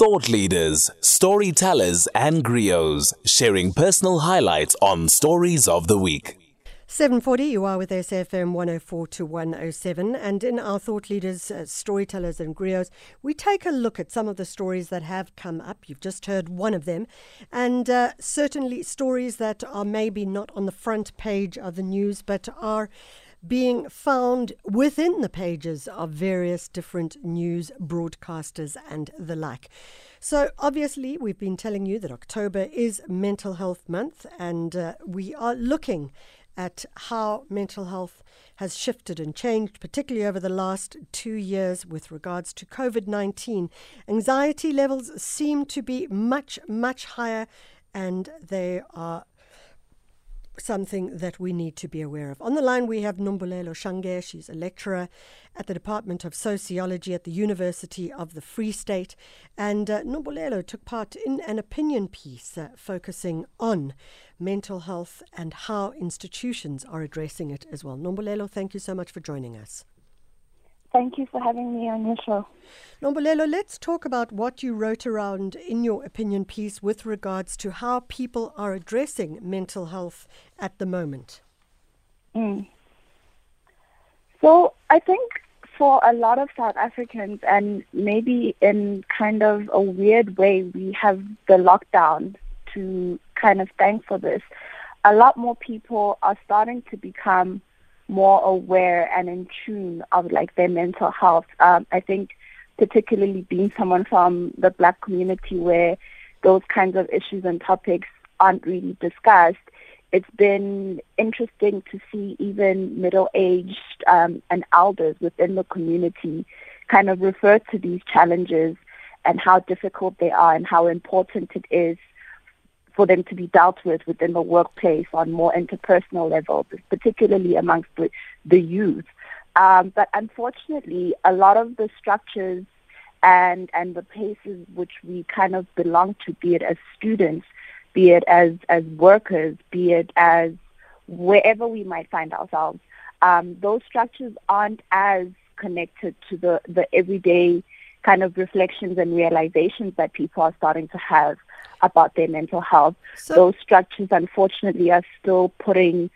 Thought leaders, storytellers, and griots sharing personal highlights on Stories of the Week. 740, you are with SFM 104 to 107. And in our thought leaders, uh, storytellers, and griots, we take a look at some of the stories that have come up. You've just heard one of them. And uh, certainly stories that are maybe not on the front page of the news, but are being found within the pages of various different news broadcasters and the like. So, obviously, we've been telling you that October is Mental Health Month, and uh, we are looking at how mental health has shifted and changed, particularly over the last two years with regards to COVID 19. Anxiety levels seem to be much, much higher, and they are something that we need to be aware of. On the line, we have Nombulelo Shange. She's a lecturer at the Department of Sociology at the University of the Free State. And uh, Nombulelo took part in an opinion piece uh, focusing on mental health and how institutions are addressing it as well. Nombulelo, thank you so much for joining us. Thank you for having me on your show. Nombulelo, let's talk about what you wrote around in your opinion piece with regards to how people are addressing mental health at the moment. Mm. So I think for a lot of South Africans, and maybe in kind of a weird way, we have the lockdown to kind of thank for this. A lot more people are starting to become more aware and in tune of like their mental health. Um, I think particularly being someone from the black community where those kinds of issues and topics aren't really discussed, it's been interesting to see even middle-aged um, and elders within the community kind of refer to these challenges and how difficult they are and how important it is for them to be dealt with within the workplace on more interpersonal levels, particularly amongst the, the youth. Um, but unfortunately, a lot of the structures and and the places which we kind of belong to, be it as students, be it as as workers, be it as wherever we might find ourselves, um, those structures aren't as connected to the the everyday kind of reflections and realizations that people are starting to have about their mental health. So, Those structures, unfortunately, are still putting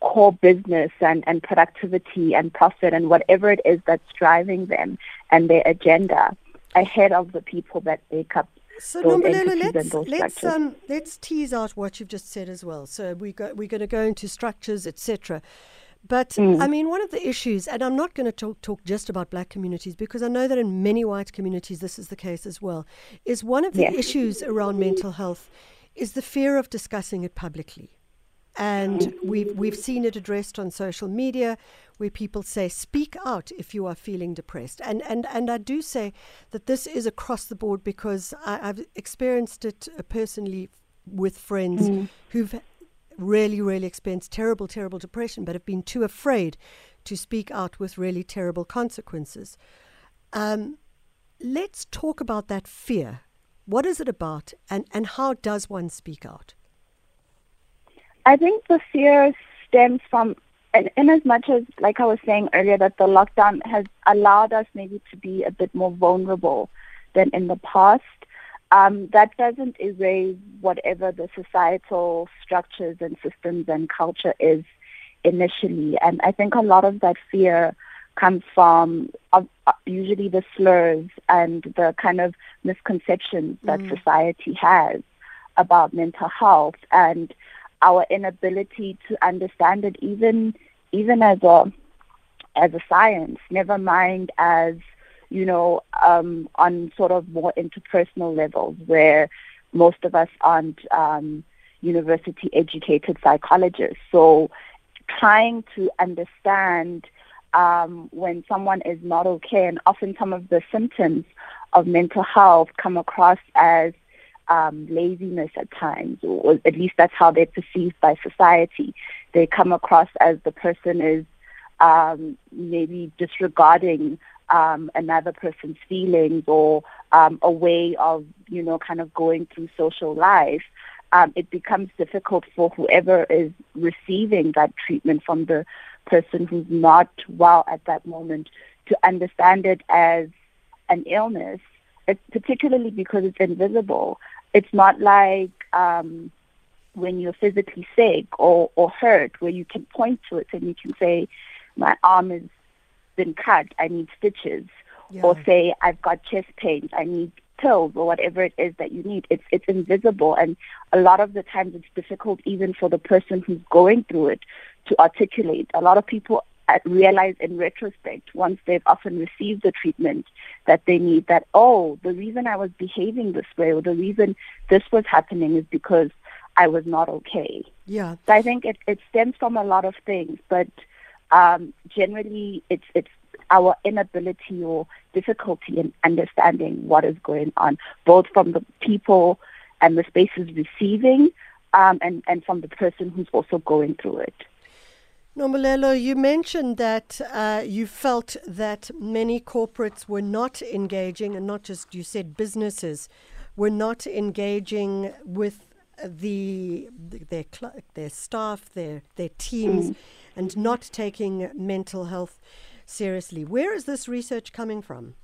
core business and, and productivity and profit and whatever it is that's driving them and their agenda ahead of the people that make up so Nombulelo, let's let's um, let's tease out what you've just said as well. So we go, we're going to go into structures, etc. But mm. I mean, one of the issues, and I'm not going to talk, talk just about black communities because I know that in many white communities this is the case as well, is one of the yes. issues around mental health is the fear of discussing it publicly. And we've, we've seen it addressed on social media where people say, speak out if you are feeling depressed. And, and, and I do say that this is across the board because I, have experienced it personally with friends mm. who've really, really experienced terrible, terrible depression, but have been too afraid to speak out with really terrible consequences. Um, let's talk about that fear. What is it about, and, and how does one speak out? I think the fear stems from, in, in as much as, like I was saying earlier, that the lockdown has allowed us maybe to be a bit more vulnerable than in the past. Um, that doesn't erase whatever the societal structures and systems and culture is initially. And I think a lot of that fear comes from uh, usually the slurs and the kind of misconceptions that mm. society has about mental health and our inability to understand it even even as a as a science, never mind as you know, um, on sort of more interpersonal levels where most of us aren't um, university educated psychologists. So trying to understand um, when someone is not okay, and often some of the symptoms of mental health come across as um, laziness at times, or at least that's how they're perceived by society. They come across as the person is um, maybe disregarding um, another person's feelings or um, a way of, you know, kind of going through social life, um, it becomes difficult for whoever is receiving that treatment from the person who's not well at that moment to understand it as an illness it's particularly because it's invisible. It's not like um, when you're physically sick or, or hurt, where you can point to it and you can say, my arm has been cut, I need stitches. Yeah. Or say, I've got chest pains, I need pills or whatever it is that you need. It's it's invisible and a lot of the times it's difficult even for the person who's going through it to articulate. A lot of people uh, realize in retrospect, once they've often received the treatment that they need, that, oh, the reason I was behaving this way or the reason this was happening is because I was not okay. Yeah. So I think it, it stems from a lot of things, but um, generally it's, it's our inability or difficulty in understanding what is going on, both from the people and the spaces receiving um, and, and from the person who's also going through it. Nombulelo, you mentioned that uh, you felt that many corporates were not engaging, and not just you said businesses were not engaging with the their their staff, their their teams, mm. and not taking mental health seriously. Where is this research coming from?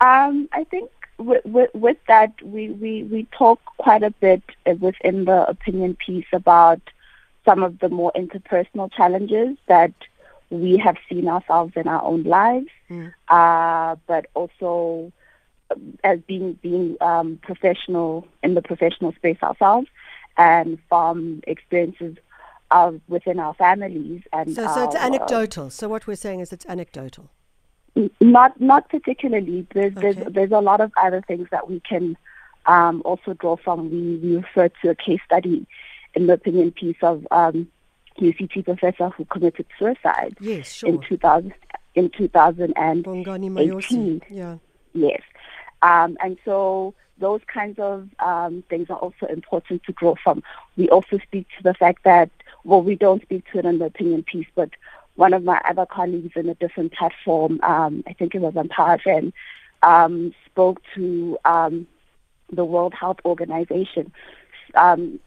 Um, I think with, with, with that, we, we, we talk quite a bit within the opinion piece about some of the more interpersonal challenges that we have seen ourselves in our own lives, mm. uh, but also as being being um, professional in the professional space ourselves, and from experiences of within our families. And so, so it's anecdotal. So what we're saying is it's anecdotal. Not not particularly. There's okay. there's, there's a lot of other things that we can um, also draw from. We, we refer to a case study in the opinion piece of um, UCT professor who committed suicide yes, sure. in 2000 in 2018. Yeah. Yes. Um, and so those kinds of um, things are also important to grow from. We also speak to the fact that, well, we don't speak to it in the opinion piece, but one of my other colleagues in a different platform, um, I think it was on PowerFM, um, spoke to um, the World Health Organization um,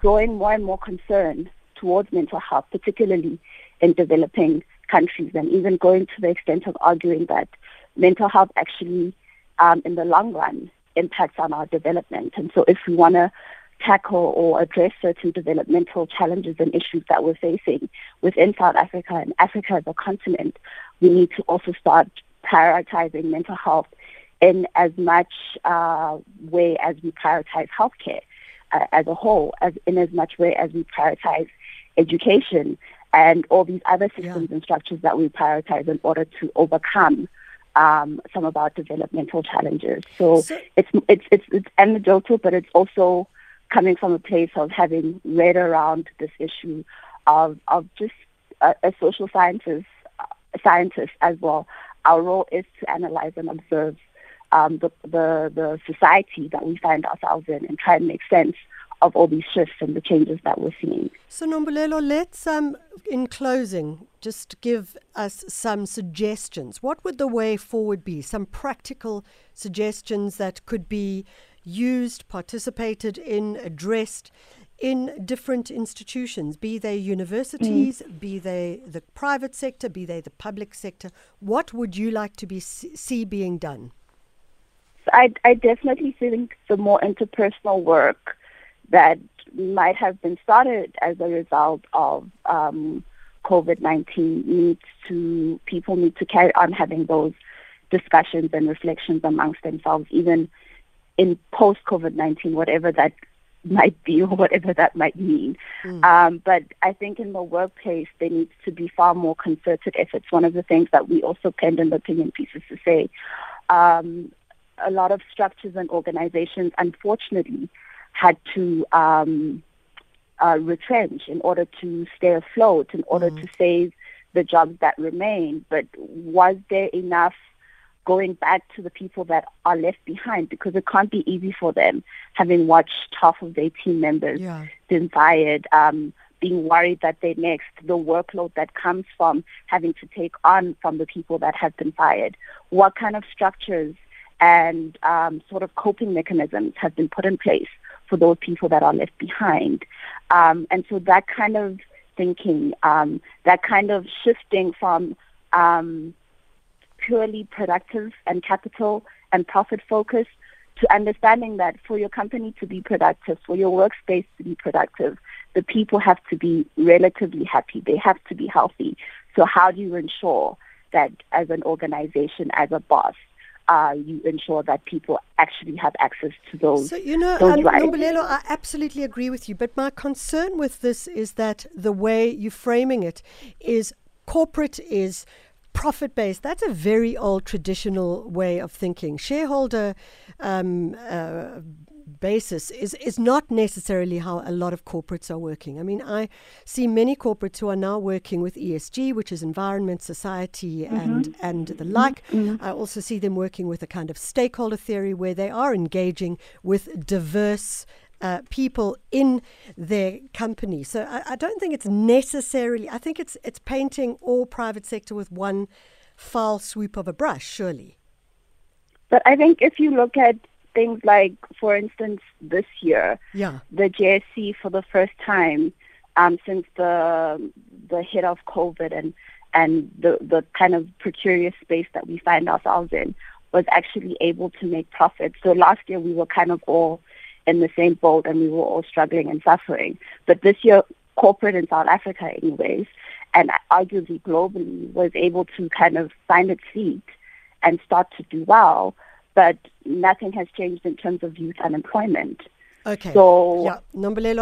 growing more and more concern towards mental health, particularly in developing countries, and even going to the extent of arguing that mental health actually, um, in the long run, impacts on our development. And so, if we want to tackle or address certain developmental challenges and issues that we're facing within South Africa and Africa as a continent, we need to also start prioritizing mental health in as much uh, way as we prioritize healthcare uh, as a whole, as in as much way as we prioritize education and all these other systems yeah. and structures that we prioritize in order to overcome um, some of our developmental challenges. So, so, it's it's it's it's anecdotal, but it's also coming from a place of having read around this issue of of just a, a social scientist scientist as well. Our role is to analyze and observe um, the, the, the society that we find ourselves in and try and make sense of all these shifts and the changes that we're seeing. So, Nombulelo, let's, um, in closing, just give us some suggestions. What would the way forward be? Some practical suggestions that could be used, participated in, addressed in different institutions, be they universities, mm. be they the private sector, be they the public sector. What would you like to be see being done? I, I definitely think the more interpersonal work that might have been started as a result of um, COVID-19 needs to, people need to carry on having those discussions and reflections amongst themselves, even in post-COVID-19, whatever that might be or whatever that might mean. Mm. Um, but I think in the workplace, there needs to be far more concerted efforts. One of the things that we also penned in the opinion pieces to say, um, a lot of structures and organizations, unfortunately, had to um, uh, retrench in order to stay afloat, in order mm. to save the jobs that remain. But was there enough going back to the people that are left behind? Because it can't be easy for them, having watched half of their team members yeah. been fired. Um, being worried that they're next, the workload that comes from having to take on from the people that have been fired. What kind of structures and um, sort of coping mechanisms have been put in place for those people that are left behind. Um, and so that kind of thinking, um, that kind of shifting from um, purely productive and capital and profit focus to understanding that for your company to be productive, for your workspace to be productive, the people have to be relatively happy. They have to be healthy. So how do you ensure that as an organization, as a boss, uh, you ensure that people actually have access to those. So, you know, um. Nombulelo, I absolutely agree with you. But my concern with this is that the way you're framing it is corporate is profit based. That's a very old traditional way of thinking. Shareholder um, uh, basis is, is not necessarily how a lot of corporates are working. I mean, I see many corporates who are now working with ESG, which is environment, society, mm-hmm. and, and the like. Mm-hmm. I also see them working with a kind of stakeholder theory where they are engaging with diverse uh, people in their company. So I, I, don't think it's necessarily. I think it's it's painting all private sector with one foul swoop of a brush. Surely. But I think if you look at things like, for instance, this year, yeah. the JSE for the first time um, since the the hit of COVID and and the the kind of precarious space that we find ourselves in was actually able to make profits. So last year we were kind of all in the same boat and we were all struggling and suffering. But this year, corporate in South Africa, anyways, and arguably globally, was able to kind of find its feet and start to do well but nothing has changed in terms of youth unemployment. Okay. So yeah,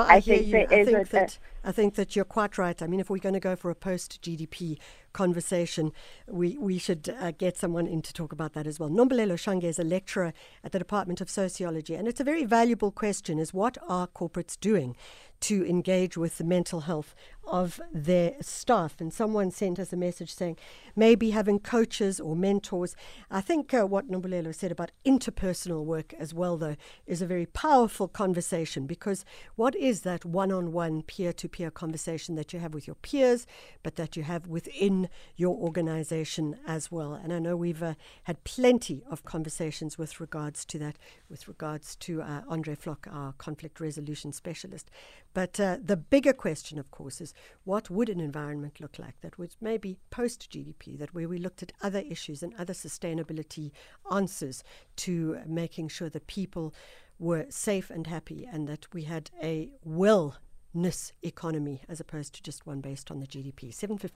I, I hear you. I think that I think that you're quite right. I mean, if we're going to go for a post GDP conversation, we we should uh, get someone in to talk about that as well. Nombulelo Shange is a lecturer at the Department of Sociology, and it's a very valuable question: is what are corporates doing to engage with the mental health of their staff. And someone sent us a message saying maybe having coaches or mentors. I think uh, what Nombulelo said about interpersonal work as well, though, is a very powerful conversation because what is that one on one, peer to peer conversation that you have with your peers, but that you have within your organization as well? And I know we've uh, had plenty of conversations with regards to that, with regards to uh, Andre Flock, our conflict resolution specialist. But uh, the bigger question, of course, is what would an environment look like that was maybe post GDP, that where we looked at other issues and other sustainability answers to making sure that people were safe and happy and that we had a economy as opposed to just one based on the GDP. 753.